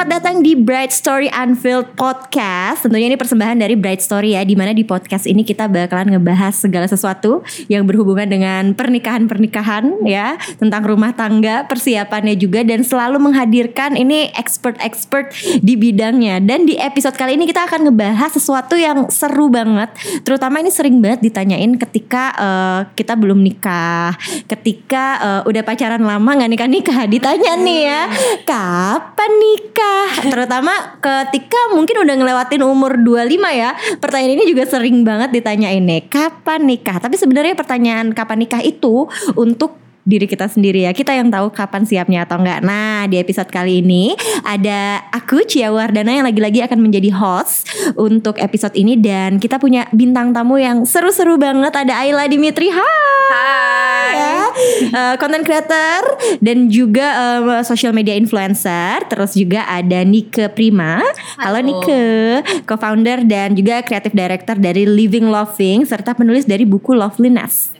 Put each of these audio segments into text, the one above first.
selamat datang di Bright Story Unfilled Podcast. Tentunya ini persembahan dari Bright Story ya, di mana di podcast ini kita bakalan ngebahas segala sesuatu yang berhubungan dengan pernikahan-pernikahan ya, tentang rumah tangga, persiapannya juga, dan selalu menghadirkan ini expert-expert di bidangnya. Dan di episode kali ini kita akan ngebahas sesuatu yang seru banget, terutama ini sering banget ditanyain ketika uh, kita belum nikah, ketika uh, udah pacaran lama nggak nikah nikah, ditanya nih ya, kapan nikah? Terutama ketika mungkin udah ngelewatin umur 25 ya. Pertanyaan ini juga sering banget ditanyain nih, kapan nikah? Tapi sebenarnya pertanyaan kapan nikah itu untuk diri kita sendiri ya. Kita yang tahu kapan siapnya atau enggak. Nah, di episode kali ini ada aku Cia Wardana yang lagi-lagi akan menjadi host untuk episode ini dan kita punya bintang tamu yang seru-seru banget. Ada Ayla Dimitri. Hai. Ya. Uh, content creator dan juga uh, social media influencer. Terus juga ada Nike Prima. Halo, Halo Nike, co-founder dan juga creative director dari Living Loving serta penulis dari buku Loveliness.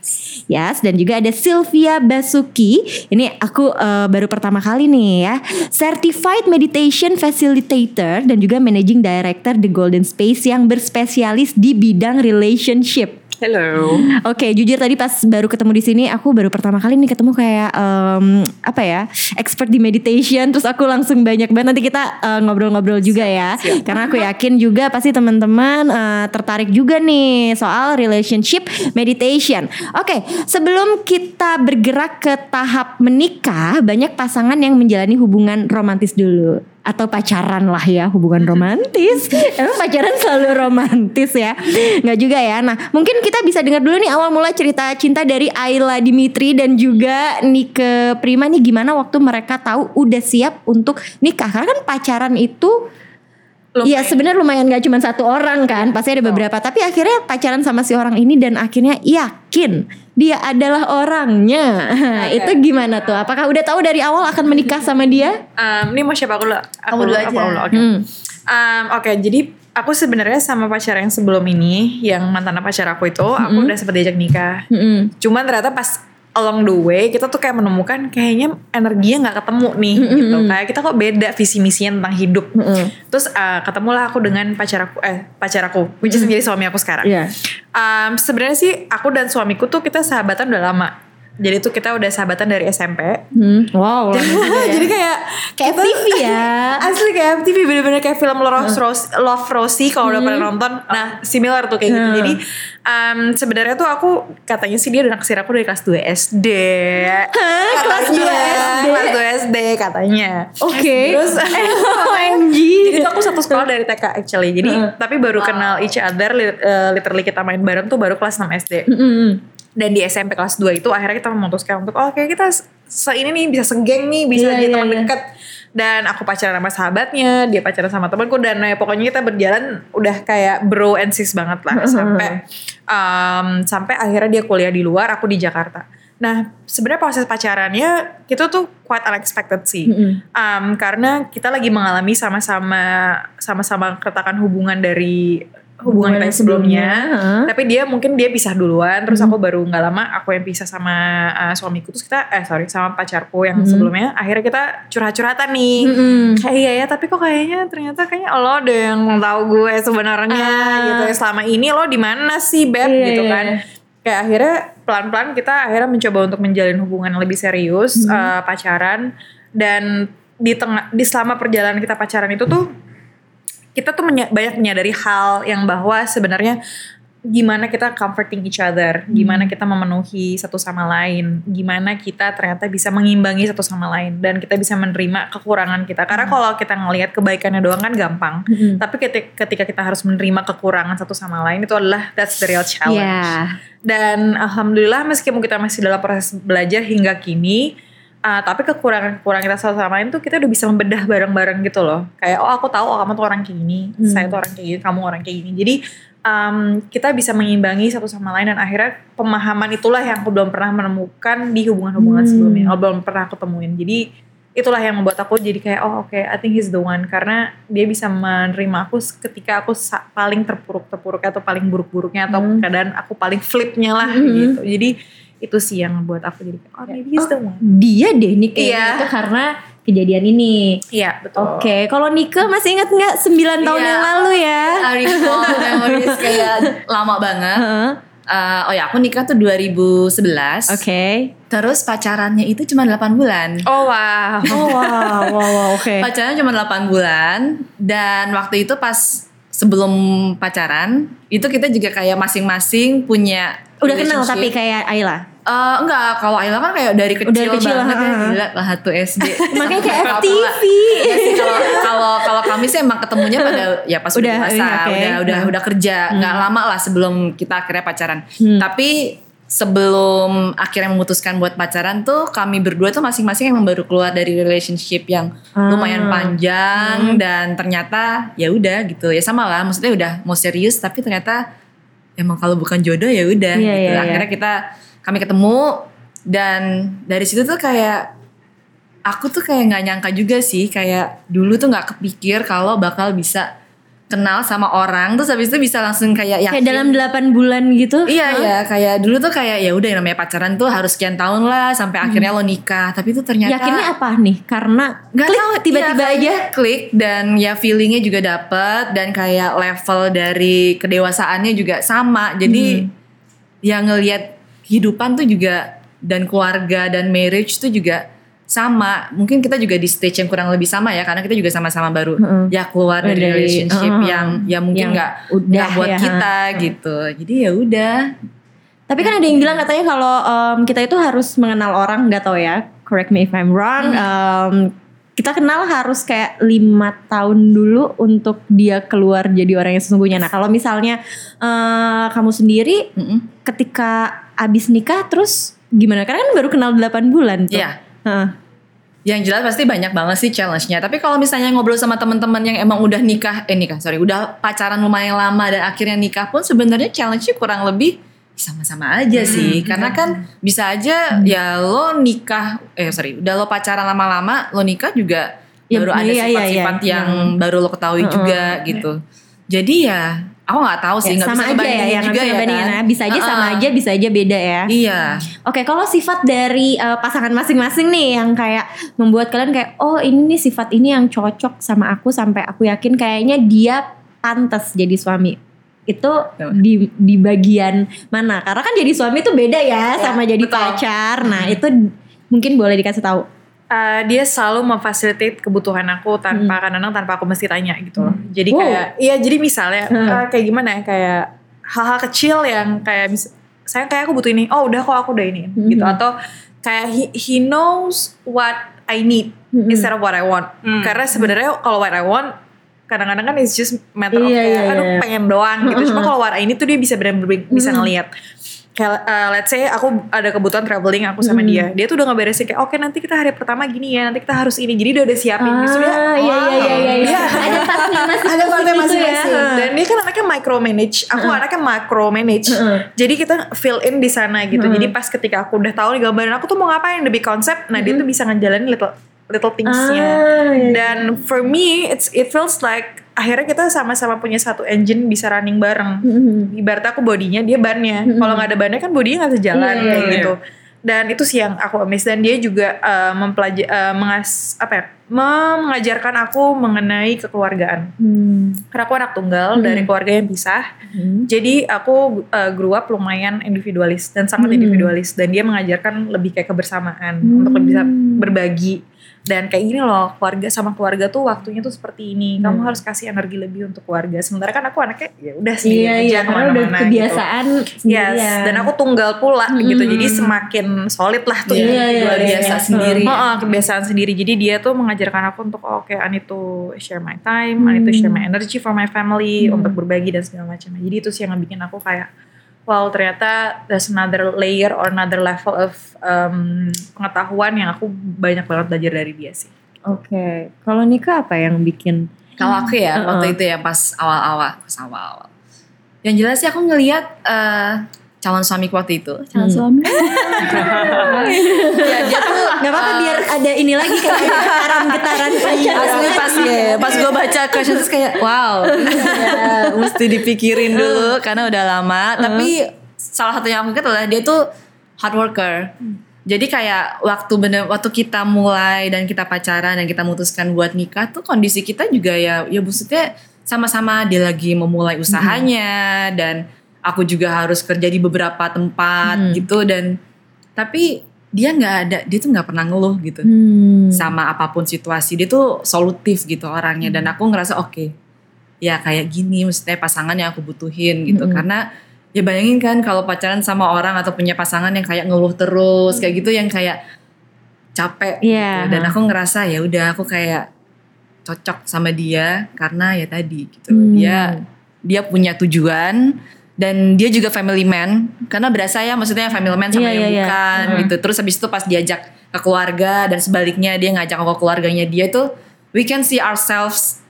Yes, dan juga ada Sylvia Basuki. Ini aku uh, baru pertama kali nih ya. Certified Meditation Facilitator dan juga Managing Director The Golden Space yang berspesialis di bidang relationship. Hello. Oke, okay, jujur tadi pas baru ketemu di sini, aku baru pertama kali nih ketemu kayak um, apa ya, expert di meditation. Terus aku langsung banyak banget nanti kita ngobrol-ngobrol uh, juga ya, siap. karena aku yakin juga pasti teman-teman uh, tertarik juga nih soal relationship meditation. Oke, okay, sebelum kita bergerak ke tahap menikah, banyak pasangan yang menjalani hubungan romantis dulu atau pacaran lah ya hubungan romantis. Emang pacaran selalu romantis ya? Nggak juga ya? Nah mungkin kita bisa dengar dulu nih awal mula cerita cinta dari Ayla Dimitri dan juga Nike Prima nih. Gimana waktu mereka tahu udah siap untuk nikah? Karena kan pacaran itu Iya sebenarnya lumayan gak cuma satu orang kan pasti ada beberapa oh. tapi akhirnya pacaran sama si orang ini dan akhirnya yakin dia adalah orangnya okay. itu gimana tuh apakah udah tahu dari awal akan menikah sama dia? Um, ini mau siapa aku dulu? Aku dulu aja. Oke okay. hmm. um, okay, jadi aku sebenarnya sama pacar yang sebelum ini yang mantan pacar aku itu mm -hmm. aku udah sempat diajak nikah. Mm -hmm. Cuman ternyata pas along the way kita tuh kayak menemukan kayaknya energinya nggak ketemu nih mm -hmm. gitu kayak kita kok beda visi misinya tentang hidup mm -hmm. terus uh, ketemulah aku dengan pacar aku eh pacar aku which is mm -hmm. menjadi suami aku sekarang yeah. um, sebenarnya sih aku dan suamiku tuh kita sahabatan udah lama jadi tuh kita udah sahabatan dari SMP. Hmm. Wow. ya. jadi kayak kayak kita, FTV ya. Asli kayak FTV bener-bener kayak film Love, hmm. Rose, Love Rosie kalau hmm. udah pernah nonton. Nah, similar tuh kayak gitu. hmm. gitu. Jadi um, sebenarnya tuh aku katanya sih dia udah naksir aku dari kelas 2 SD. Hah, kelas 2 SD. Kelas 2 SD katanya. Oke. Okay. Terus OMG. jadi tuh aku satu sekolah dari TK actually. Jadi hmm. tapi baru wow. kenal each other uh, literally kita main bareng tuh baru kelas 6 SD. Hmm dan di SMP kelas 2 itu akhirnya kita memutuskan untuk oh kayak kita se ini nih bisa segeng nih bisa yeah, jadi yeah, teman yeah. dekat dan aku pacaran sama sahabatnya dia pacaran sama temanku dan ya, pokoknya kita berjalan udah kayak bro and sis banget lah sampai um, sampai akhirnya dia kuliah di luar aku di Jakarta nah sebenarnya proses pacarannya itu tuh quite unexpected sih mm -hmm. um, karena kita lagi mengalami sama-sama sama-sama keretakan hubungan dari hubungan kita sebelumnya, sebelumnya tapi dia mungkin dia pisah duluan terus hmm. aku baru nggak lama aku yang pisah sama uh, suamiku terus kita eh sorry sama pacarku yang hmm. sebelumnya akhirnya kita curhat-curhatan nih hmm. kayak iya ya tapi kok kayaknya ternyata kayaknya lo ada yang tahu gue sebenarnya ah. gitu ya selama ini lo di mana sih beb yeah, gitu iya, kan yeah. kayak akhirnya pelan-pelan kita akhirnya mencoba untuk menjalin hubungan yang lebih serius hmm. uh, pacaran dan di tengah di selama perjalanan kita pacaran itu tuh kita tuh menya banyak menyadari hal yang bahwa sebenarnya gimana kita comforting each other, hmm. gimana kita memenuhi satu sama lain, gimana kita ternyata bisa mengimbangi satu sama lain dan kita bisa menerima kekurangan kita. Karena hmm. kalau kita ngelihat kebaikannya doang kan gampang, hmm. tapi ketika kita harus menerima kekurangan satu sama lain itu adalah that's the real challenge. Yeah. Dan alhamdulillah meskipun kita masih dalam proses belajar hingga kini, Uh, tapi kekurangan-kekurangan kita sama lain tuh kita udah bisa membedah bareng-bareng gitu loh. Kayak oh aku tahu oh kamu tuh orang kayak gini, hmm. saya tuh orang kayak gini, kamu orang kayak gini. Jadi um, kita bisa mengimbangi satu sama lain dan akhirnya pemahaman itulah yang aku belum pernah menemukan di hubungan-hubungan hmm. sebelumnya. Aku belum pernah aku temuin. Jadi itulah yang membuat aku jadi kayak oh oke okay, I think he's the one karena dia bisa menerima aku ketika aku paling terpuruk-terpuruk atau paling buruk-buruknya atau hmm. keadaan aku paling flipnya lah hmm. gitu. Jadi itu sih yang buat aku jadi oh maybe he's the one Dia deh nih kayaknya Iya. itu karena kejadian ini. iya betul Oke, kalau Nika masih ingat nggak 9 tahun Iya. yang lalu ya? I recall memories kayak lama banget. Heeh. Eh, oh ya aku nikah tuh 2011. Oke. Terus pacarannya itu cuma 8 bulan. oh wow Oh wow, wow, wow, oke. Pacarannya cuma 8 bulan dan waktu itu pas sebelum pacaran itu kita juga kayak masing-masing punya Udah kenal tapi kayak Ayla. Eh, enggak, kalau Ayla kan kayak dari kecil, Dari kecil, banget ya, ha. gila lah satu SD. Makanya kayak FTV. Iya Kalau kalau kami sih emang ketemunya pada ya pas udah, Udah, dewasa, iya, oke. udah udah Hmm. udah kerja, nggak lama lah sebelum kita akhirnya pacaran. Hmm. Tapi sebelum akhirnya memutuskan buat pacaran tuh kami berdua tuh masing-masing emang baru keluar dari relationship yang Ah. lumayan panjang dan ternyata ya udah gitu ya sama lah maksudnya udah mau serius tapi ternyata emang kalau bukan jodoh ya udah Iya, gitu iya, iya. akhirnya kita kami ketemu dan dari situ tuh kayak aku tuh kayak nggak nyangka juga sih kayak dulu tuh nggak kepikir kalau bakal bisa kenal sama orang terus habis itu bisa langsung kayak yakin Kayak dalam 8 bulan gitu. Iya Hah? ya kayak dulu tuh kayak ya udah yang namanya pacaran tuh harus sekian tahun lah sampai akhirnya lo nikah tapi itu ternyata Yakinnya apa nih? Karena Nggak klik tahu, tiba-tiba iya, aja. klik dan ya feelingnya juga dapet dan kayak level dari kedewasaannya juga sama jadi Hmm. ya ngelihat kehidupan tuh juga dan keluarga dan marriage tuh juga sama mungkin kita juga di stage yang kurang lebih sama ya karena kita juga sama-sama baru Heeh. ya keluar dari, Dari- relationship heeh. yang ya mungkin nggak udah nggak buat ya, kita gitu jadi ya udah Tapi kan ada yang bilang katanya kalau em, kita itu harus mengenal orang, nggak tahu ya. Correct me if I'm wrong. Em, kita kenal harus kayak lima tahun dulu untuk dia keluar jadi orang yang sesungguhnya. Nah kalau misalnya eh, kamu sendiri Mm-mm. ketika abis nikah terus gimana? Karena kan baru kenal 8 bulan tuh. Iya. Heeh. Yang jelas pasti banyak banget sih challenge-nya. Tapi kalau misalnya ngobrol sama teman-teman yang emang udah nikah, eh nikah sorry, udah pacaran lumayan lama dan akhirnya nikah pun sebenarnya challenge-nya kurang lebih sama-sama aja sih. Karena kan bisa aja ya lo nikah, eh sorry, udah lo pacaran lama-lama, lo nikah juga Ya, baru ada iya, iya, iya. sifat-sifat yang baru lo ketahui Heeh. juga gitu. Jadi ya aku nggak tahu sih, Ya, nggak sama bisa aja ya yang juga bisa ya kan. nah, Bisa aja sama Heeh. aja, bisa aja beda ya. Iya. Oke, kalau sifat dari eh, pasangan masing-masing nih yang kayak membuat kalian kayak oh ini nih sifat ini yang cocok sama aku sampai aku yakin kayaknya dia pantas jadi suami. Itu di di bagian mana? Karena kan jadi suami itu beda ya, sama jadi betul. pacar. Nah, itu mungkin boleh dikasih tahu. Uh, dia selalu memfasilitasi kebutuhan aku tanpa kadang-kadang tanpa aku mesti tanya gitu loh. Jadi Wow. kayak iya jadi misalnya Hmm. uh, kayak gimana ya kayak hal-hal kecil yang kayak mis- saya kayak aku butuh ini. Oh, udah kok aku udah ini Hmm. gitu atau kayak he, he knows what I need Hmm. instead of what I want. Karena sebenarnya kalau what I want kadang-kadang kan it's just matter of Iya, kayak aduh iya. pengen doang gitu. Cuma kalau what I need tuh dia bisa benar-benar bisa ngelihat kayak uh, let's say aku ada kebutuhan traveling aku sama dia dia tuh udah ngeberesin kayak oke nanti kita hari pertama gini ya nanti kita harus ini. Jadi dia udah siapin. Justru dia Ah, iya, iya, iya, iya, iya. Ada partnya masing-masing ada partnya gitu ya. dan dia kan anaknya micromanage. Aku anaknya macromanage. Jadi kita fill in di sana gitu. Jadi pas ketika aku udah tahu nih gambaran aku tuh mau ngapain lebih konsep. Nah dia tuh bisa ngejalanin little little thingsnya. Ah, iya, iya. dan for me it's it feels like akhirnya kita sama-sama punya satu engine bisa running bareng. Mhm. ibarat aku bodinya dia bannya. Kalau nggak ada bannya kan bodinya nggak sejalan Iya, iya, kayak iya. gitu. Dan itu sih yang aku miss dan dia juga uh, mempelajari mengas apa ya mengajarkan aku mengenai kekeluargaan. Hmm. karena aku anak tunggal dari keluarga yang pisah. Hmm. jadi aku uh, grew up lumayan individualis dan sangat Hmm. individualis. Dan dia mengajarkan lebih kayak kebersamaan. Untuk lebih bisa berbagi dan kayak gini loh keluarga sama keluarga tuh waktunya tuh seperti ini kamu harus kasih energi lebih untuk keluarga sementara kan aku anaknya ya udah sendiri Iya, aja iya, karena udah gitu. kebiasaan Yes, sendirian. dan aku tunggal pula gitu. Mm-mm. Jadi semakin solid lah tuh Iya, ya. iya, luar iya, biasa iya. sendiri. Heeh, kebiasaan sendiri. Jadi dia tuh mengajarkan aku untuk oh, oke, I need to share my time, I need to share my energy for my family Hmm. untuk berbagi dan segala macam. Jadi itu sih yang bikin aku kayak wow ternyata there's another layer or another level of um, pengetahuan yang aku banyak banget belajar dari dia sih. Oke, kalau nikah apa yang bikin? Kalau aku ya Uh-uh. waktu itu ya pas awal-awal, pas awal-awal. Yang jelas sih aku ngelihat eh, calon suamiku waktu itu, calon Hmm. suami. ya dia tuh Gak apa-apa biar ada ini lagi kayak ada getaran-getaran pacar. Asli pas ya, pas gue baca question terus kayak wow, ya, mesti dipikirin dulu karena udah lama. Tapi salah satu yang aku ingat adalah dia tuh hard worker. Jadi kayak waktu bener waktu kita mulai dan kita pacaran dan kita memutuskan buat nikah tuh kondisi kita juga ya ya maksudnya sama-sama dia lagi memulai usahanya dan aku juga harus kerja di beberapa tempat Hmm. gitu dan tapi dia nggak ada dia tuh nggak pernah ngeluh gitu Hmm. sama apa pun situasi dia tuh solutif gitu orangnya dan aku ngerasa oke ya kayak gini maksudnya pasangan yang aku butuhin gitu Mm-mm. karena ya bayangin kan kalau pacaran sama orang atau punya pasangan yang kayak ngeluh terus kayak gitu yang kayak capek Iya. gitu dan aku ngerasa ya udah aku kayak cocok sama dia karena ya tadi gitu Hmm. dia dia punya tujuan dan dia juga family man. Karena berasa ya maksudnya family man sama Iya, yang iya, iya. bukan Hmm. gitu. Terus habis itu pas diajak ke keluarga dan sebaliknya dia ngajak ke keluarganya dia tuh we can see ourselves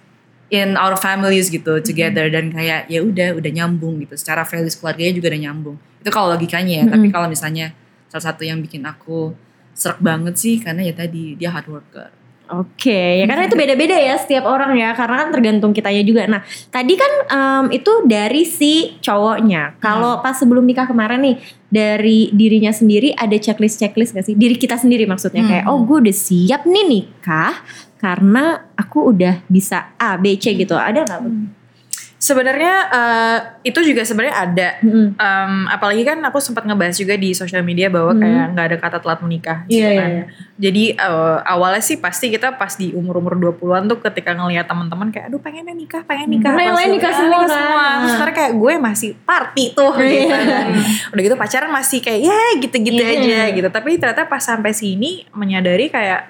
in our families gitu together. Dan kayak ya udah udah nyambung gitu. Secara values keluarganya juga udah nyambung. Itu kalau logikanya ya. Tapi Mm-mm. kalau misalnya salah satu yang bikin aku serak banget sih karena ya tadi dia hard worker Oke, ya karena itu beda-beda ya setiap orang ya, karena kan tergantung kitanya juga. Nah, tadi kan em, itu dari si cowoknya. Kalau pas sebelum nikah kemarin nih, dari dirinya sendiri ada checklist-checklist gak sih? Diri kita sendiri maksudnya kayak, Hmm. oh gue udah siap nih nikah karena aku udah bisa A, B, C gitu. Ada nggak? Bu? Sebenarnya eh, itu juga sebenarnya ada. Mm-mm. Em, apalagi kan aku sempat ngebahas juga di sosial media bahwa Hmm. kayak nggak ada kata telat menikah. Iya, iya, kan. iya. Jadi eh, awalnya sih pasti kita pas di umur-umur 20-an tuh ketika ngelihat teman-teman kayak aduh pengennya nikah, pengen nikah. Lain udah, nikah "Ah, semua kan." Terus sekarang kayak gue masih party tuh gitu. Iya. kan. Udah gitu pacaran masih kayak ya gitu-gitu Iya. aja gitu. Tapi ternyata pas sampai sini menyadari kayak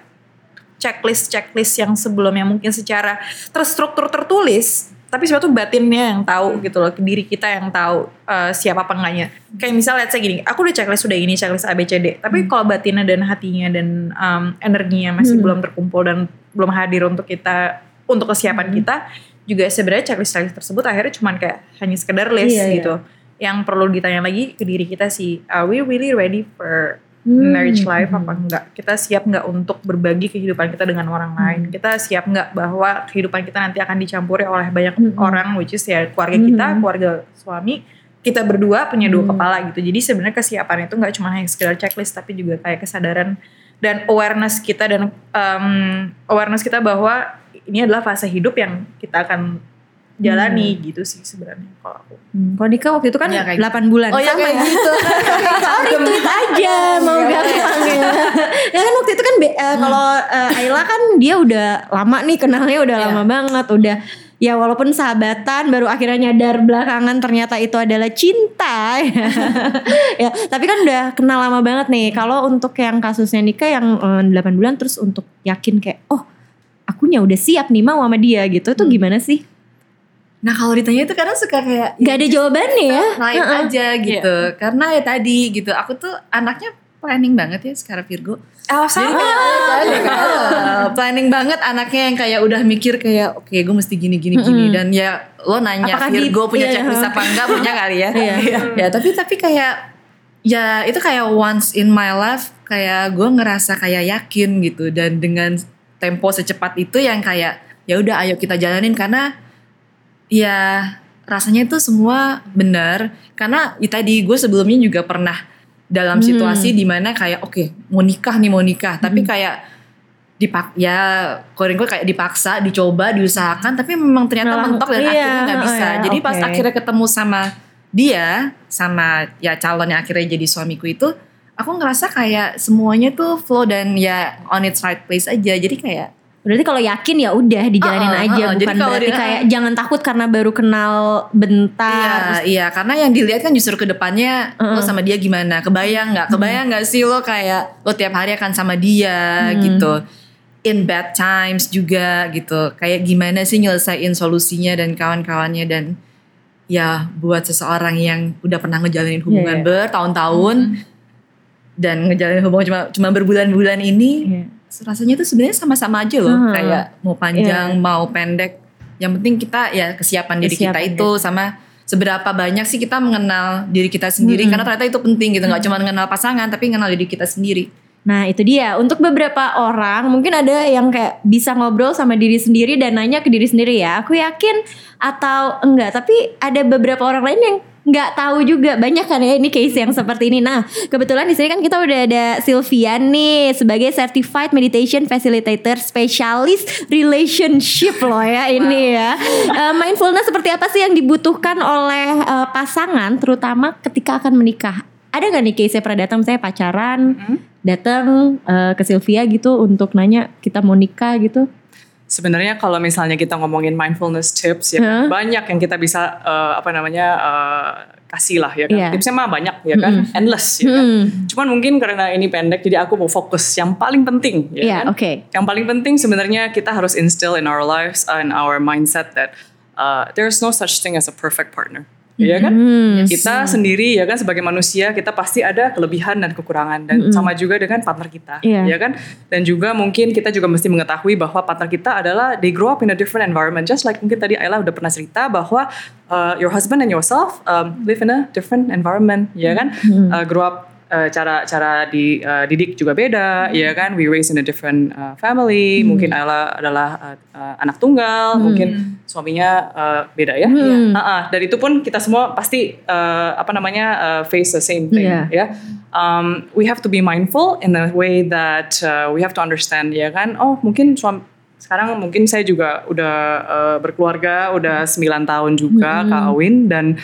checklist-checklist yang sebelumnya mungkin secara terstruktur tertulis tapi sebetulnya batinnya yang tahu gitu loh diri kita yang tahu eh, siapa apa enggaknya kayak misalnya let's say gini aku udah checklist sudah ini checklist A B C D tapi kalau batinnya dan hatinya dan em, energinya masih Hmm. belum terkumpul dan belum hadir untuk kita untuk kesiapan Hmm. kita juga sebenarnya checklist checklist tersebut akhirnya cuman kayak hanya sekedar list Iya, iya. gitu yang perlu ditanya lagi ke diri kita sih are we really ready for Hmm. marriage life apa enggak kita siap nggak untuk berbagi kehidupan kita dengan orang lain Hmm. kita siap nggak bahwa kehidupan kita nanti akan dicampuri oleh banyak Hmm. orang which is ya keluarga kita Hmm. keluarga suami kita berdua punya dua Hmm. kepala gitu jadi sebenarnya kesiapan itu nggak cuma hanya sekedar checklist tapi juga kayak kesadaran dan awareness kita dan um, awareness kita bahwa ini adalah fase hidup yang kita akan jalani gitu sih sebenarnya kalau aku Hmm, Kalau nikah waktu itu kan kayak 8 bulan. Oh, iya, Sama kayak ya. gitu. Sorry tweet aja mau gampang ya. ya kan eh, kalau eh, Ayla kan dia udah lama nih kenalnya udah Iya. lama banget udah ya walaupun sahabatan baru akhirnya nyadar belakangan ternyata itu adalah cinta ya. Tapi kan udah kenal lama banget nih. Kalau untuk yang kasusnya nikah yang eh, 8 bulan terus untuk yakin kayak oh akunya udah siap nih mau sama dia gitu itu Hmm. gimana sih? Nah kalau ditanya itu kadang suka kayak Gak ada jawabannya ya? lain Heeh. aja gitu. Karena ya tadi gitu aku tuh anaknya planning banget ya sekarang Virgo oh Jadi kayak planning, uh, planning banget anaknya yang kayak udah mikir kayak oke gue mesti gini gini. Gini Mm-mm. dan ya lo nanya Apakah di- Virgo punya iya. checklist apa enggak? Punya kali ya? Iya. ya tapi tapi kayak ya itu kayak once in my life kayak gue ngerasa kayak yakin gitu. Dan dengan tempo secepat itu yang kayak ya udah ayo kita jalanin. Karena ya rasanya itu semua benar. Karena ya tadi gue sebelumnya juga pernah dalam Hmm. situasi di mana kayak oke mau nikah nih mau nikah. Tapi kayak dipak ya korin kayak dipaksa dicoba diusahakan tapi memang ternyata Malah- mentok dan iya, akhirnya nggak bisa. Oh ya, jadi pas oke. akhirnya ketemu sama dia sama ya calon yang akhirnya jadi suamiku itu aku ngerasa kayak semuanya tuh flow dan ya on its right place aja. Jadi kayak Berarti kalau yakin ya udah dijalanin Uh-uh, aja uh-uh. bukan Jadi kalau berarti dia- kayak jangan takut karena baru kenal bentar. Iya, iya karena yang dilihat kan justru ke depannya lo Uh-uh. sama dia gimana, kebayang nggak? Kebayang nggak sih lo kayak lo tiap hari akan sama dia Hmm. gitu. In bad times juga gitu. Kayak gimana sih nyelesain solusinya dan kawan-kawannya dan ya buat seseorang yang udah pernah ngejalanin hubungan Iya, bertahun-tahun dan ngejalanin hubungan cuma cuma berbulan-bulan ini Iya. Rasanya tuh sebenarnya sama-sama aja loh Hmm. kayak mau panjang Iya. mau pendek yang penting kita ya kesiapan diri kita Kesiapan itu sama seberapa banyak sih kita mengenal diri kita sendiri Mm-mm. karena ternyata itu penting gitu nggak cuma mengenal pasangan tapi mengenal diri kita sendiri Nah itu dia untuk beberapa orang mungkin ada yang kayak bisa ngobrol sama diri sendiri dan nanya ke diri sendiri ya. Aku yakin atau enggak tapi ada beberapa orang lain yang nggak tahu juga banyak kan ya ini case yang seperti ini. Nah kebetulan di sini kan kita udah ada Sylvia nih sebagai certified meditation facilitator specialist relationship loh ya ini ya. Uh, mindfulness seperti apa sih yang dibutuhkan oleh uh, pasangan terutama ketika akan menikah? Ada nggak nih case pernah datang saya pacaran, datang uh, ke Sylvia gitu untuk nanya kita mau nikah gitu? Sebenarnya kalau misalnya kita ngomongin mindfulness tips ya Huh? banyak yang kita bisa eh, apa namanya eh, kasih lah ya kan. Iya. Tipsnya mah banyak ya kan, endless ya kan. Hmm. Cuman mungkin karena ini pendek jadi aku mau fokus yang paling penting ya Iya, kan. oke. Yang paling penting sebenarnya kita harus instill in our lives and our mindset that uh, there's no such thing as a perfect partner. Ya kan? Hmm. Kita sendiri ya kan sebagai manusia kita pasti ada kelebihan dan kekurangan dan sama juga dengan partner kita, Iya. ya kan? Dan juga mungkin kita juga mesti mengetahui bahwa partner kita adalah they grow up in a different environment. Just like mungkin tadi Ayla udah pernah cerita bahwa uh, your husband and yourself um, live in a different environment, ya kan? Uh, grow up uh, cara cara di uh, didik juga beda, ya kan? We raised in a different uh, family. Mungkin Ayla adalah uh, uh, anak tunggal, mungkin suaminya uh, beda ya. Uh-uh. Dan itu pun kita semua pasti uh, apa namanya uh, face the same thing, Iya. ya. Um, we have to be mindful in the way that uh, we have to understand, ya kan? Oh mungkin suami sekarang mungkin saya juga udah uh, berkeluarga, udah 9 tahun juga kawin dan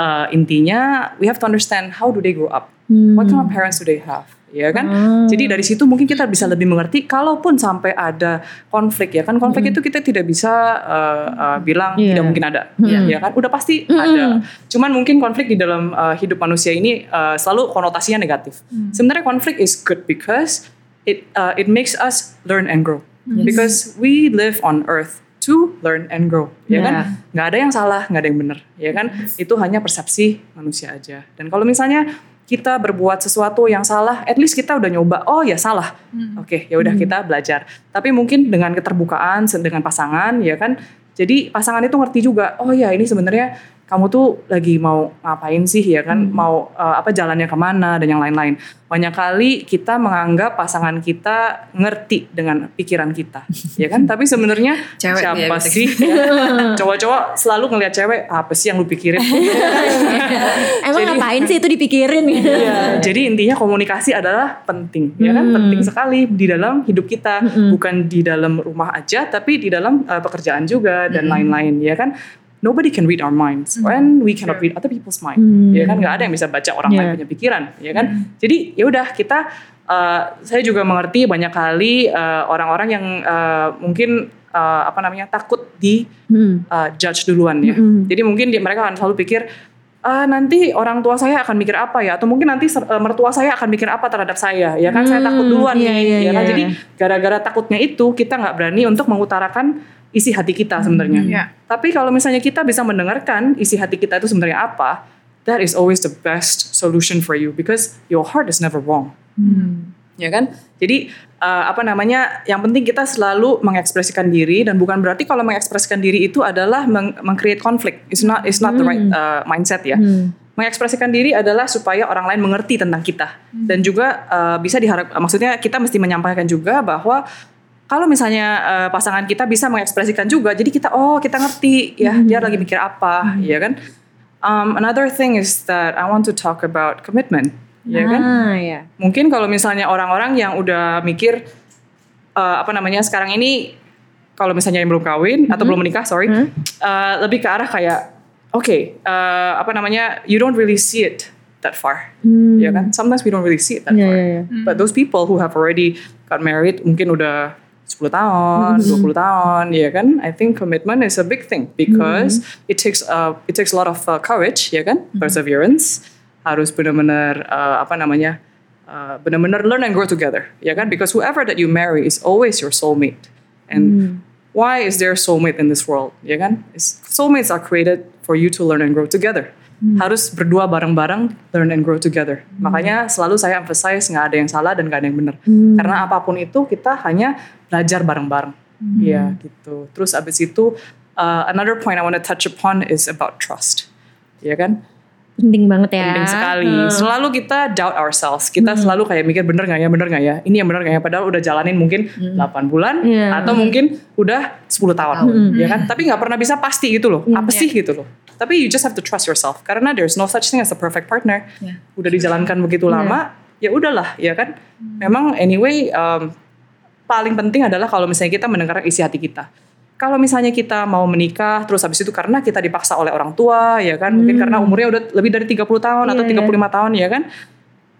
uh, intinya we have to understand how do they grow up, what kind of parents do they have, ya kan? Jadi dari situ mungkin kita bisa lebih mengerti. Kalaupun sampai ada konflik ya kan, konflik itu kita tidak bisa uh, uh, bilang Iya. tidak mungkin ada, ya kan? Udah pasti ada. Cuman mungkin konflik di dalam uh, hidup manusia ini uh, selalu konotasinya negatif. Sebenarnya konflik is good because it uh, it makes us learn and grow. Because we live on earth to learn and grow, ya kan? Yeah. Nggak ada yang salah, nggak ada yang benar, ya kan? Itu hanya persepsi manusia aja. Dan kalau misalnya kita berbuat sesuatu yang salah, at least kita udah nyoba, oh ya salah, oke, ya udah kita belajar. Tapi mungkin dengan keterbukaan dengan pasangan, ya kan? Jadi pasangan itu ngerti juga, oh ya ini sebenarnya kamu tuh lagi mau ngapain sih ya kan, mau uh, apa jalannya ke mana dan yang lain-lain. Banyak kali kita menganggap pasangan kita ngerti dengan pikiran kita, ya kan? Tapi sebenarnya Cewek siapa dia bisa sih? ya? Cowok-cowok selalu ngelihat cewek, apa sih yang lu pikirin? Emang ngapain sih itu dipikirin gitu? Iya, jadi intinya komunikasi adalah penting, ya kan? Penting sekali di dalam hidup kita, bukan di dalam rumah aja, tapi di dalam uh, pekerjaan juga dan lain-lain, ya kan? Nobody can read our minds, and we cannot read other people's mind, ya kan? Nggak ada yang bisa baca orang lain Yeah. punya pikiran, ya kan? Jadi ya udah kita, uh, saya juga mengerti banyak kali uh, orang-orang yang uh, mungkin uh, apa namanya takut di Hmm. uh, judge duluan ya. Jadi mungkin dia, mereka akan selalu pikir ah nanti orang tua saya akan mikir apa ya atau mungkin nanti uh, mertua saya akan mikir apa terhadap saya ya kan saya takut duluan iya, nih iya, ya kan iya. jadi gara-gara takutnya itu kita nggak berani untuk mengutarakan isi hati kita sebenarnya. Iya. Tapi kalau misalnya kita bisa mendengarkan isi hati kita itu sebenarnya apa, that is always the best solution for you because your heart is never wrong ya kan? Jadi uh, apa namanya? Yang penting kita selalu mengekspresikan diri dan bukan berarti kalau mengekspresikan diri itu adalah meng- meng-create konflik. It's not it's not the right uh, mindset ya. Mengekspresikan diri adalah supaya orang lain mengerti tentang kita dan juga uh, bisa diharap maksudnya kita mesti menyampaikan juga bahwa kalau misalnya uh, pasangan kita bisa mengekspresikan juga, jadi kita oh kita ngerti ya dia lagi mikir apa, ya kan? Um, another thing is that I want to talk about commitment, ya kan? Ah, ya. mungkin kalau misalnya orang-orang yang udah mikir eh, apa namanya sekarang ini kalau misalnya yang belum kawin atau belum menikah sorry eh, lebih ke arah kayak oke eh, apa namanya you don't really see it that far. Ya kan? Sometimes we don't really see it that Iya, far. iya, iya. but those people who have already got married mungkin udah 10 tahun, 20 tahun, ya kan? I think commitment is a big thing because it takes uh, it takes a lot of uh, courage, ya kan? Perseverance harus benar-benar uh, apa namanya? uh, benar-benar learn and grow together, ya kan? Because whoever that you marry is always your soulmate. And why is there soulmate in this world, ya kan? Soulmates are created for you to learn and grow together. Harus berdua bareng-bareng learn and grow together. Makanya selalu saya emphasize nggak ada yang salah dan nggak ada yang benar. Karena apa pun itu kita hanya belajar bareng-bareng. Ya gitu. Terus abis itu uh, another point I want to touch upon is about trust. Ya kan? Penting banget ya. penting sekali. Hmm. Selalu kita doubt ourselves. Kita selalu kayak mikir bener gak ya, bener gak ya? Ini yang bener gak ya? Padahal udah jalanin mungkin 8 bulan Iya. atau mungkin udah 10 tahun, ya kan? Tapi nggak pernah bisa pasti gitu loh. Apa sih gitu loh? Tapi you just have to trust yourself karena there's no such thing as a perfect partner. Yeah. Udah dijalankan begitu lama, ya udahlah, ya kan. Memang anyway um, paling penting adalah kalau misalnya kita mendengarkan isi hati kita. Kalau misalnya kita mau menikah terus habis itu karena kita dipaksa oleh orang tua ya kan, mungkin karena umurnya udah lebih dari 30 tahun atau Iya, 35 tahun ya kan.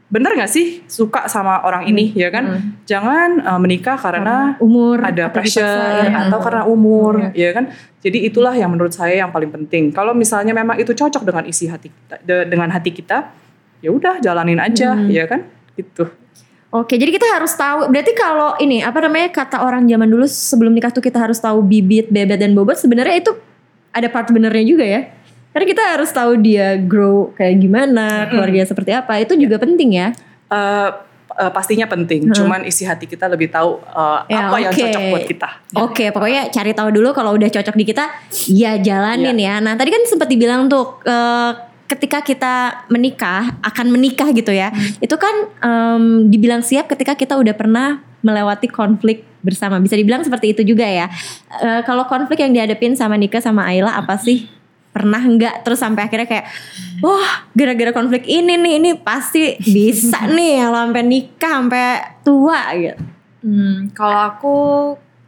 Bener gak sih suka sama orang ini ya kan? Jangan uh, menikah karena umur ada atau pressure dipaksa, ya. atau karena umur ya kan? Jadi itulah yang menurut saya yang paling penting. Kalau misalnya memang itu cocok dengan isi hati kita de- dengan hati kita ya udah jalanin aja ya kan? Gitu Oke, jadi kita harus tahu. Berarti kalau ini apa namanya kata orang zaman dulu sebelum nikah tuh kita harus tahu bibit, bebet dan bobot. Sebenarnya itu ada part benernya juga ya. Karena kita harus tahu dia grow kayak gimana, keluarga seperti apa. Itu juga penting ya. Eh, eh, pastinya penting cuman isi hati kita lebih tahu eh, Ya, apa yang oke. cocok buat kita Oke, pokoknya cari tahu dulu kalau udah cocok di kita, ya jalanin ya. Nah, tadi kan sempat dibilang tuh eh, ketika kita menikah, akan menikah gitu ya. Itu kan em, dibilang siap ketika kita udah pernah melewati konflik bersama. Bisa dibilang seperti itu juga ya. Eh, kalau konflik yang dihadapin sama Nika sama Ayla apa sih? Pernah nggak terus sampai akhirnya kayak wah gara-gara konflik ini nih ini pasti bisa nih kalau sampai nikah sampai tua gitu. Hmm, kalau aku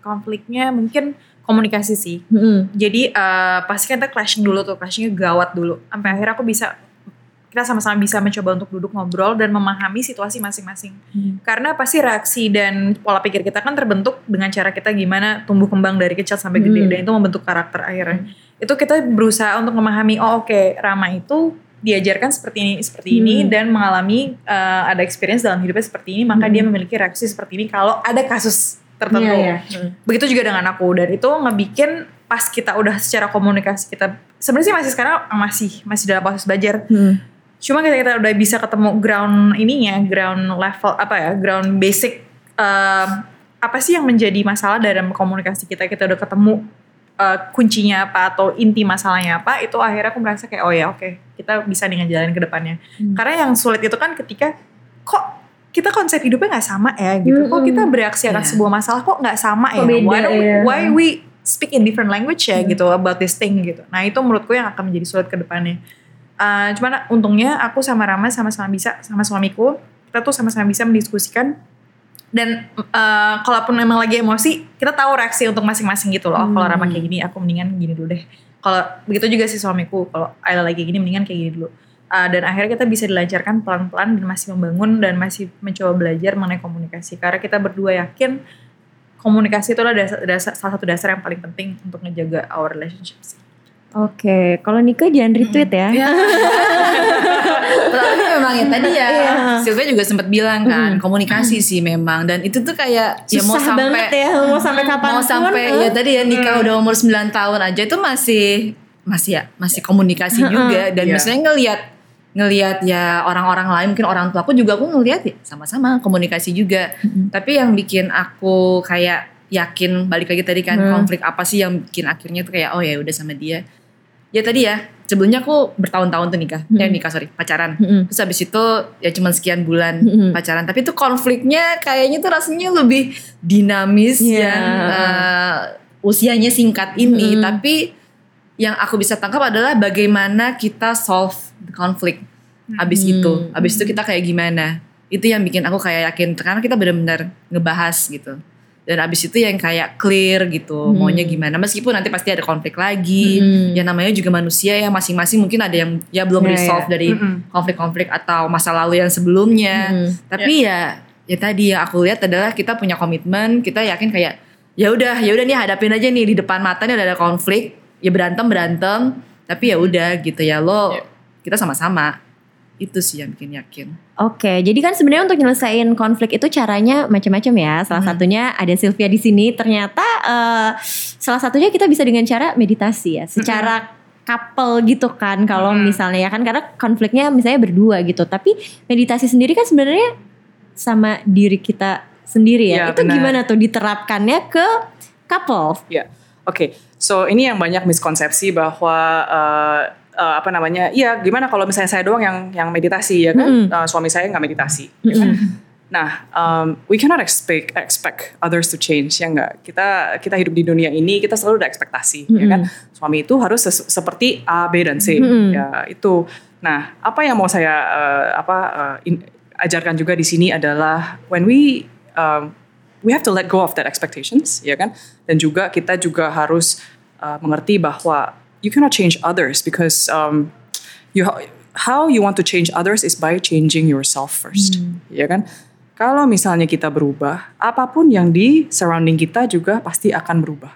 konfliknya mungkin komunikasi sih. Mm-mm. Jadi eh, pasti kan kita clashing dulu tuh, clashingnya gawat dulu. Sampai akhirnya aku bisa kita sama-sama bisa mencoba untuk duduk ngobrol dan memahami situasi masing-masing. Karena pasti reaksi dan pola pikir kita kan terbentuk dengan cara kita gimana tumbuh kembang dari kecil sampai gede dan itu membentuk karakter akhirnya. Itu kita berusaha untuk memahami oh oke Rama itu diajarkan seperti ini seperti ini dan mengalami eh, ada experience dalam hidupnya seperti ini maka dia memiliki reaksi seperti ini kalau ada kasus tertentu. Iya, Begitu juga dengan aku dan itu ngebikin pas kita udah secara komunikasi kita sebenarnya sih masih sekarang masih masih dalam proses belajar. Hmm. Cuma ketika kita udah bisa ketemu ground ininya, ground level apa ya, ground basic um, apa sih yang menjadi masalah dalam komunikasi kita kita udah ketemu uh, kuncinya apa atau inti masalahnya apa itu akhirnya aku merasa kayak oh ya oke kita bisa nih ngejalanin ke depannya. Karena yang sulit itu kan ketika kok kita konsep hidupnya nggak sama ya gitu. Kok kita bereaksi akan Iya. sebuah masalah kok nggak sama Kok ya? beda why, we- ya? why we speak in different language ya gitu about this thing gitu. Nah itu menurutku yang akan menjadi sulit ke depannya. Uh, cuman untungnya aku sama Rama sama-sama bisa sama suamiku kita tuh sama-sama bisa mendiskusikan dan uh, kalaupun memang lagi emosi kita tahu reaksi untuk masing-masing gitu loh. Oh, Kalau Rama kayak gini aku mendingan gini dulu deh. Kalau begitu juga sih suamiku kalau Ayla lagi gini mendingan kayak gini dulu. Uh, dan akhirnya kita bisa dilancarkan pelan-pelan dan masih membangun dan masih mencoba belajar mengenai komunikasi. Karena kita berdua yakin komunikasi itu adalah dasar, dasar- salah satu dasar yang paling penting untuk ngejaga our relationship sih. Oke, kalau Nika jangan retweet ya. Tapi memang ya tadi ya Iya. Sylvia juga sempat bilang kan komunikasi sih memang. Dan itu tuh kayak ya mau Susah sampai banget ya, mau sampai kapan mau sampai ya tadi ya nikah udah umur 9 tahun aja itu masih masih ya masih komunikasi juga. Dan Iya. misalnya ngelihat ngelihat ya orang-orang lain mungkin orang tua aku juga aku ngelihat ya sama-sama komunikasi juga. Tapi yang bikin aku kayak yakin balik lagi tadi kan konflik apa sih yang bikin akhirnya tuh kayak oh ya udah sama dia. Ya tadi ya sebelumnya aku bertahun-tahun tuh nikah ya nikah sorry pacaran. Mm-mm. terus habis itu ya cuman sekian bulan Mm-mm. pacaran. Tapi itu konfliknya kayaknya tuh rasanya lebih dinamis Iya. yang eh, usianya singkat ini. Tapi yang aku bisa tangkap adalah bagaimana kita solve the conflict. Habis itu habis itu kita kayak gimana. Itu yang bikin aku kayak yakin karena kita benar-benar ngebahas gitu. Dan abis itu yang kayak clear gitu maunya gimana. Meskipun nanti pasti ada konflik lagi Hmm. ya namanya juga manusia ya masing-masing mungkin ada yang ya belum Ya, resolve ya. dari konflik-konflik atau masa lalu yang sebelumnya. Tapi ya ya tadi yang aku lihat adalah kita punya komitmen kita yakin kayak ya udah ya udah nih hadapin aja nih di depan mata nih udah ada konflik ya berantem berantem tapi ya udah gitu ya lo kita sama-sama itu sih yang bikin yakin Oke, jadi kan sebenarnya untuk nyelesain konflik itu caranya macam-macam ya. Salah satunya ada Sylvia di sini. Ternyata eh, salah satunya kita bisa dengan cara meditasi ya, secara couple gitu kan. Kalau misalnya ya kan karena konfliknya misalnya berdua gitu. Tapi meditasi sendiri kan sebenarnya sama diri kita sendiri ya. Ya, itu benar. gimana tuh diterapkannya ke couple? Ya, oke. So ini yang banyak miskonsepsi bahwa eh, eh, apa namanya? Iya, gimana kalau misalnya saya doang yang yang meditasi ya kan? Eh, suami saya nggak meditasi. ya kan? Nah, um, we cannot expect expect others to change ya enggak. Kita kita hidup di dunia ini kita selalu ada ekspektasi ya kan. Suami itu harus seperti A, B dan C ya itu. Nah, apa yang mau saya uh, apa uh, in- ajarkan juga di sini adalah when we um, we have to let go of that expectations ya kan. Dan juga kita juga harus uh, mengerti bahwa you cannot change others because um, you how you want to change others is by changing yourself first ya kan? Kalau misalnya kita berubah apa pun yang di surrounding kita juga pasti akan berubah.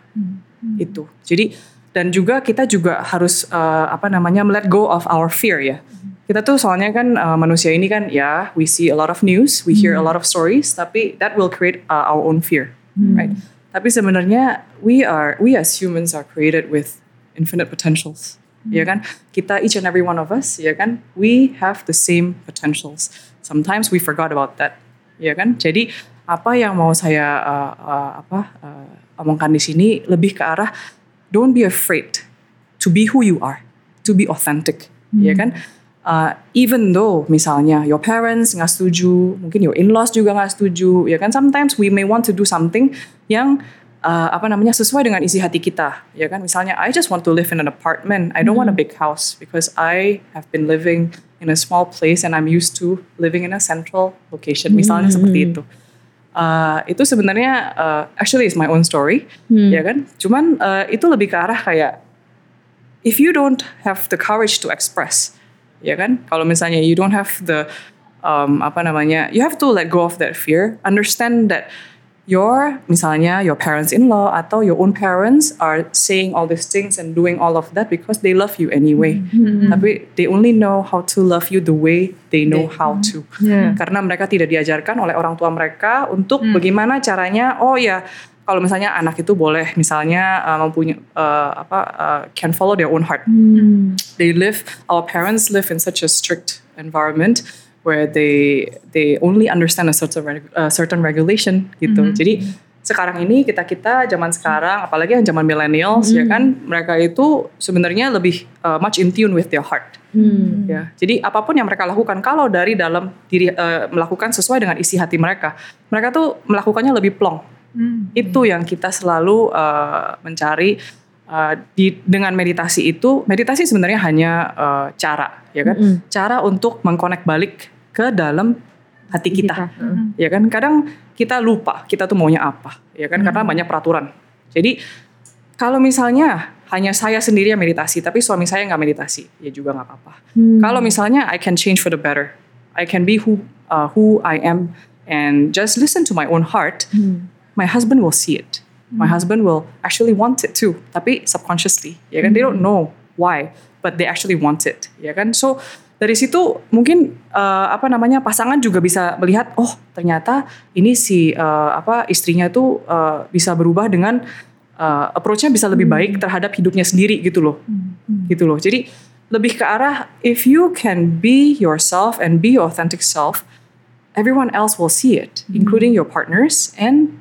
Itu. Jadi dan juga kita juga harus uh, apa namanya let go of our fear ya kita tuh soalnya kan uh, manusia ini kan ya we see a lot of news we hear a lot of stories tapi that will create uh, our own fear right? Tapi sebenarnya we are we as humans are created with infinite potentials ya kan? Kita each and every one of us ya kan? We have the same potentials. Sometimes we forgot about that ya kan? Jadi apa yang mau saya uh, uh, apa uh, omongkan di sini lebih ke arah don't be afraid to be who you are to be authentic ya kan Uh, even though misalnya your parents nggak setuju, mungkin your in-laws juga nggak setuju, ya kan? Sometimes we may want to do something yang uh, apa namanya sesuai dengan isi hati kita, ya kan? Misalnya I just want to live in an apartment, I don't want a big house because I have been living in a small place and I'm used to living in a central location, misalnya seperti itu. Uh, itu sebenarnya uh, actually is my own story, ya kan. Cuman uh, itu lebih ke arah kayak if you don't have the courage to express, ya kan? Kalau misalnya you don't have the um, apa namanya, you have to let go of that fear. Understand that your misalnya your parents-in-law atau your own parents are saying all these things and doing all of that because they love you anyway. Tapi they only know how to love you the way they know how to. Karena mereka tidak diajarkan oleh orang tua mereka untuk bagaimana caranya. Oh ya, kalau misalnya anak itu boleh misalnya uh, mempunyai uh, apa uh, can follow their own heart. They live our parents live in such a strict environment where they they only understand a certain uh, certain regulation gitu. Jadi sekarang ini kita kita zaman sekarang apalagi yang zaman millennials ya kan mereka itu sebenarnya lebih uh, much in tune with their heart. Ya, jadi apa pun yang mereka lakukan kalau dari dalam diri uh, melakukan sesuai dengan isi hati mereka, mereka tuh melakukannya lebih plong. Itu yang kita selalu uh, mencari uh, di dengan meditasi itu. Meditasi sebenarnya hanya uh, cara, ya kan? Cara untuk mengkonek balik ke dalam hati kita. Ya kan? Kadang kita lupa kita tuh maunya apa, ya kan? Karena banyak peraturan. Jadi kalau misalnya hanya saya sendiri yang meditasi, tapi suami saya nggak meditasi, ya juga nggak apa-apa. Kalau misalnya I can change for the better, I can be who uh, who I am and just listen to my own heart, my husband will see it. My husband will actually want it too, tapi subconsciously, ya kan? They don't know why, but they actually want it, ya kan? So dari situ mungkin uh, apa namanya pasangan juga bisa melihat, oh ternyata ini si uh, apa istrinya tuh uh, bisa berubah dengan uh, approach-nya bisa lebih baik terhadap hidupnya sendiri gitu loh, gitu loh. Jadi lebih ke arah if you can be yourself and be your authentic self, everyone else will see it, including your partners, and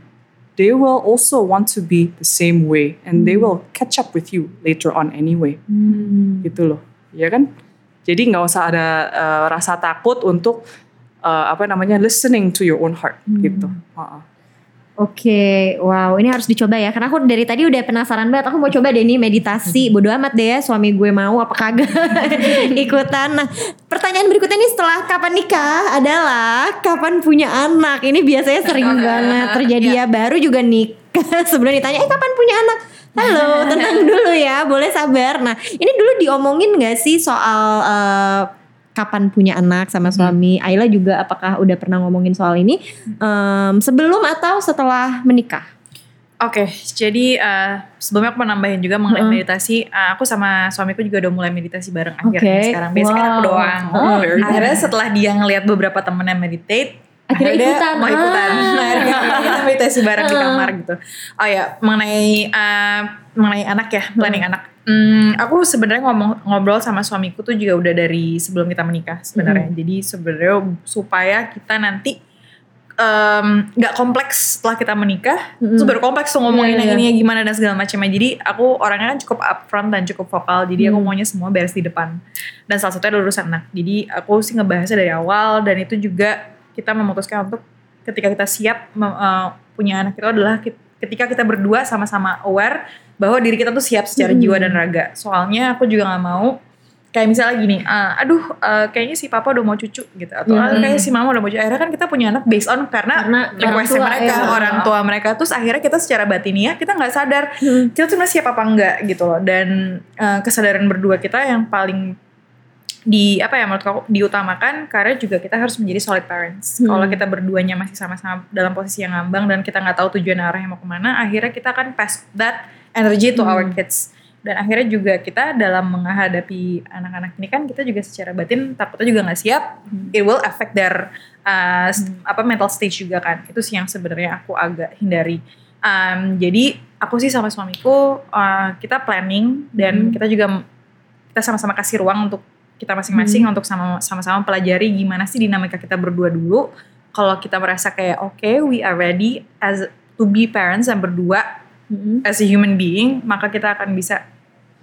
they will also want to be the same way, and they will catch up with you later on anyway, gitu loh, ya kan? Jadi nggak usah ada uh, rasa takut untuk uh, apa namanya listening to your own heart, gitu. Uh-uh. Oke, wow, ini harus dicoba ya. Karena aku dari tadi udah penasaran banget. Aku mau coba deh nih meditasi. Bodo amat deh ya, suami gue mau apa kagak ikutan. Nah, pertanyaan berikutnya nih setelah kapan nikah adalah kapan punya anak. Ini biasanya sering banget terjadi ya. Baru juga nikah sebelum ditanya, eh kapan punya anak? Halo, tenang dulu ya, boleh sabar. Nah, ini dulu diomongin gak sih soal eh, kapan punya anak sama suami? Ayla juga apakah udah pernah ngomongin soal ini Em, sebelum atau setelah menikah? Oke, jadi eh, sebelumnya aku mau nambahin juga mengenai meditasi. Eh, aku sama suamiku juga udah mulai meditasi bareng akhirnya Oke, sekarang. Biasanya kan aku wow. doang. Oh, akhirnya setelah dia ngelihat beberapa temennya meditate, Akhirnya dia ikutan. mau ikutan. Ah. Nah, akhirnya kita meditasi bareng di kamar gitu. Oh ya, mengenai eh, mengenai anak ya, planning anak. Hmm, aku sebenarnya ngomong ngobrol sama suamiku tuh juga udah dari sebelum kita menikah sebenarnya. Jadi sebenarnya supaya kita nanti nggak kompleks setelah kita menikah, terus baru kompleks tuh ngomongin Iya, yang iya. ini gimana dan segala macamnya. Jadi aku orangnya kan cukup upfront dan cukup vokal. Jadi aku maunya semua beres di depan. Dan salah satunya adalah urusan anak. Jadi aku sih ngebahasnya dari awal dan itu juga kita memutuskan untuk ketika kita siap eh, punya anak itu adalah ketika kita berdua sama-sama aware bahwa diri kita tuh siap secara jiwa dan raga. Soalnya aku juga nggak mau kayak misalnya gini, eh, aduh eh, kayaknya si papa udah mau cucu gitu atau "Ah, kayaknya si mama udah mau cucu. Akhirnya kan kita punya anak based on karena, Karena tua, mereka, ya. orang tua mereka. Terus akhirnya kita secara batiniah kita nggak sadar kita tuh sebenarnya siap apa enggak gitu loh. Dan eh, kesadaran berdua kita yang paling di apa ya menurut aku diutamakan karena juga kita harus menjadi solid parents. Hmm. Kalau kita berduanya masih sama-sama dalam posisi yang ngambang dan kita nggak tahu tujuan arahnya mau ke mana, akhirnya kita akan pass that energy to our kids. Dan akhirnya juga kita dalam menghadapi anak-anak ini kan kita juga secara batin takutnya juga nggak siap. It will affect their uh, s- apa mental stage juga kan. Itu sih yang sebenarnya aku agak hindari. Um, jadi aku sih sama suamiku uh, kita planning dan kita juga kita sama-sama kasih ruang untuk kita masing-masing untuk sama- sama-sama pelajari gimana sih dinamika kita berdua dulu. Kalau kita merasa kayak oke, we are ready as to be parents dan berdua Mm-mm. as a human being, maka kita akan bisa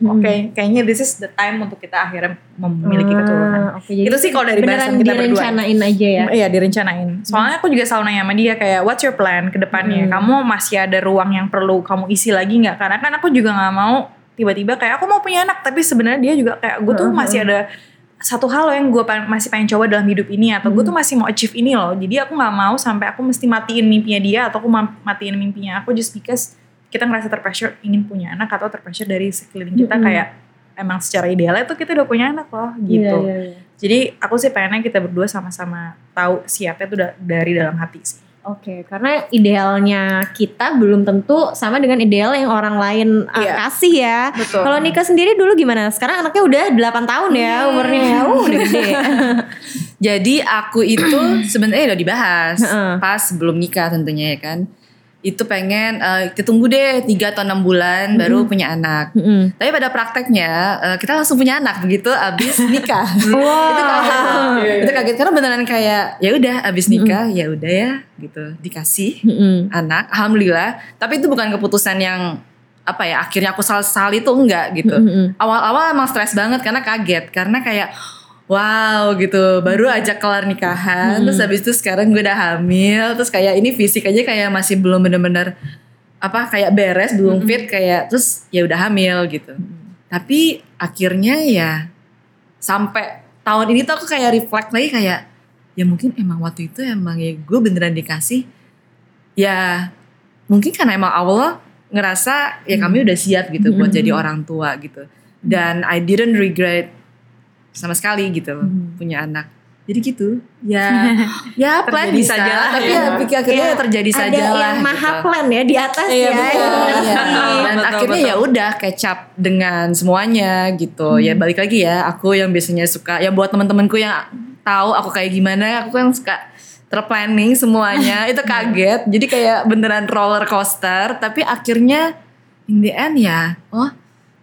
oke, kayaknya this is the time untuk kita akhirnya memiliki keturunan. Ah, oke, jadi Itu sih kalau dari bahasan kita berdua. direncanain aja ya. Iya direncanain. Soalnya aku juga selalu nanya sama dia kayak what's your plan ke depannya? Hmm. Kamu masih ada ruang yang perlu kamu isi lagi nggak? Karena kan aku juga nggak mau tiba-tiba kayak aku mau punya anak tapi sebenarnya dia juga kayak gue tuh Hmm. masih ada satu hal loh yang gue masih pengen coba dalam hidup ini atau Hmm. gue tuh masih mau achieve ini loh. Jadi aku nggak mau sampai aku mesti matiin mimpinya dia atau aku ma- matiin mimpinya aku just because kita ngerasa terpressure ingin punya anak atau terpressure dari sekeliling kita Hmm. kayak emang secara idealnya tuh kita udah punya anak loh gitu. Iya, iya, iya. Jadi aku sih pengennya kita berdua sama-sama tahu siapnya tuh da- dari dalam hati sih. Oke, karena idealnya kita belum tentu sama dengan ideal yang orang lain uh, Iya. kasih ya. Betul. Kalau Nika sendiri dulu gimana? Sekarang anaknya udah 8 tahun ya umurnya ya. Uh, udah gede. Jadi aku itu sebenarnya udah dibahas pas sebelum nikah tentunya ya kan. Itu pengen eh, kita tunggu deh 3 atau 6 bulan baru punya anak. Mm-mm. Tapi pada prakteknya eh, kita langsung punya anak begitu abis nikah. Wow. itu kaget. Itu kaget karena beneran kayak ya udah abis nikah ya udah ya gitu dikasih Mm-mm. anak. Alhamdulillah. Tapi itu bukan keputusan yang apa ya akhirnya aku sal-sal itu enggak gitu. Awal-awal emang stres banget karena kaget karena kayak wow gitu. Baru aja kelar nikahan terus habis itu sekarang gue udah hamil terus kayak ini fisik aja kayak masih belum bener-bener apa kayak beres belum fit kayak terus ya udah hamil gitu. Tapi akhirnya ya sampai tahun ini tuh aku kayak reflect lagi kayak ya mungkin emang waktu itu emang ya gue beneran dikasih ya mungkin karena emang Allah ngerasa ya kami udah siap gitu buat jadi orang tua gitu. Dan I didn't regret sama sekali gitu loh, punya anak jadi gitu ya ya plan Terjadi bisa saja lah tapi ya. ya pikir akhirnya Ya, ya terjadi saja Ada lah yang maha gitu. plan ya di atas Iya ya. betul. Iya. Iya. Dan Betul, akhirnya ya udah kecap dengan semuanya gitu. Ya balik lagi ya, aku yang biasanya suka ya buat teman-temanku yang tahu aku kayak gimana, aku kan suka terplanning semuanya itu kaget. Jadi kayak beneran roller coaster, tapi akhirnya in the end ya, oh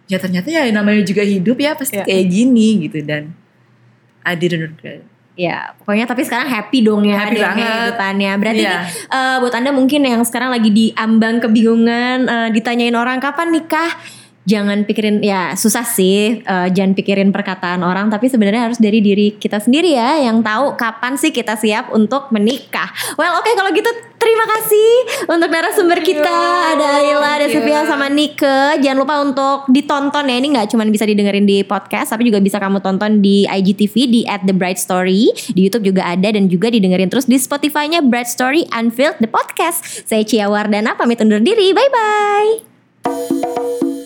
ya ternyata ya namanya juga hidup ya pasti Iya. kayak gini gitu dan I didn't regret. Ya, pokoknya tapi sekarang happy dong ya Happy dengan banget. kehidupannya. Berarti Iya. nih, eh, buat anda mungkin yang sekarang lagi diambang kebingungan, eh, ditanyain orang kapan nikah, jangan pikirin ya susah sih, eh, jangan pikirin perkataan orang, tapi sebenarnya harus dari diri kita sendiri ya yang tahu kapan sih kita siap untuk menikah. Well, oke kalau gitu terima kasih untuk narasumber kita ada Ayla, ada Sylvia sama Nike. Jangan lupa untuk ditonton ya. Ini nggak cuma bisa didengerin di podcast, tapi juga bisa kamu tonton di IGTV di at the Bright Story. Di YouTube juga ada dan juga didengerin terus di Spotify-nya Bright Story Unfiltered the podcast. Saya Cia Wardana pamit undur diri. Bye bye.